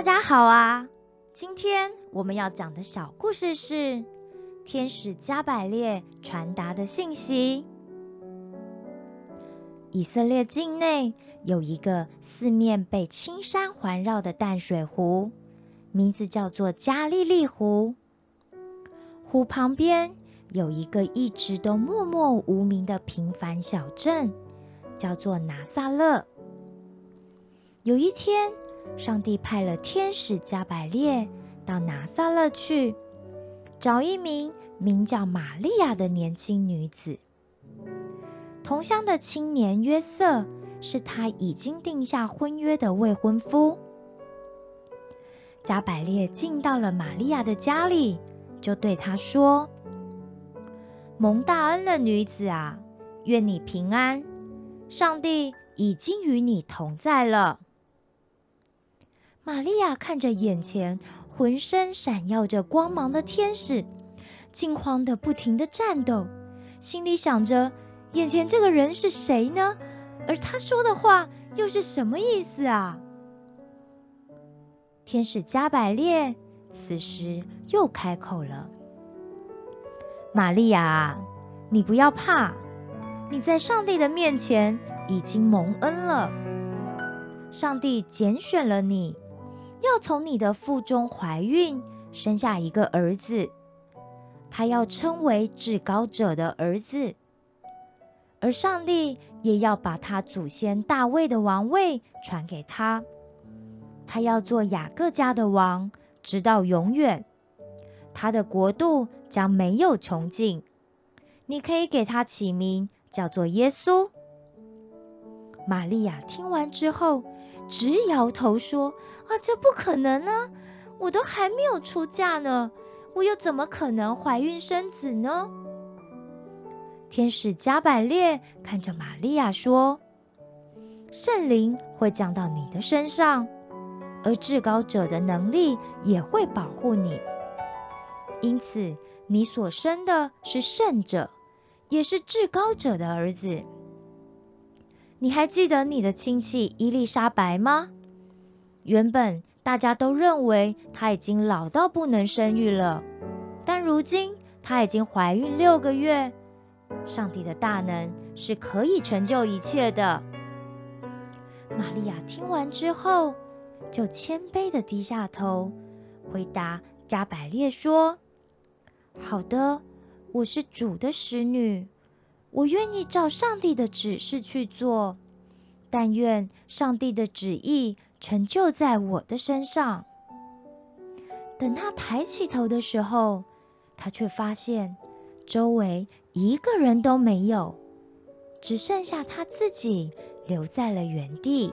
大家好啊！今天我们要讲的小故事是天使加百列传达的信息。以色列境内有一个四面被青山环绕的淡水湖，名字叫做加利利湖。湖旁边有一个一直都默默无名的平凡小镇，叫做拿撒勒。有一天，上帝派了天使加百列到拿撒勒去，找一名名叫玛利亚的年轻女子。同乡的青年约瑟是他已经定下婚约的未婚夫。加百列进到了玛利亚的家里，就对她说：“蒙大恩的女子啊，愿你平安，上帝已经与你同在了。”玛利亚看着眼前浑身闪耀着光芒的天使，惊慌的不停的颤抖，心里想着：眼前这个人是谁呢？而他说的话又是什么意思啊？天使加百列此时又开口了：“玛利亚，你不要怕，你在上帝的面前已经蒙恩了，上帝拣选了你。”要从你的腹中怀孕，生下一个儿子，他要称为至高者的儿子，而上帝也要把他祖先大卫的王位传给他，他要做雅各家的王，直到永远，他的国度将没有穷尽。你可以给他起名叫做耶稣。玛利亚听完之后。直摇头说：“啊，这不可能呢！我都还没有出嫁呢，我又怎么可能怀孕生子呢？”天使加百列看着玛利亚说：“圣灵会降到你的身上，而至高者的能力也会保护你。因此，你所生的是圣者，也是至高者的儿子。”你还记得你的亲戚伊丽莎白吗？原本大家都认为她已经老到不能生育了，但如今她已经怀孕六个月。上帝的大能是可以成就一切的。玛利亚听完之后，就谦卑的低下头，回答加百列说：“好的，我是主的使女。”我愿意照上帝的指示去做，但愿上帝的旨意成就在我的身上。等他抬起头的时候，他却发现周围一个人都没有，只剩下他自己留在了原地。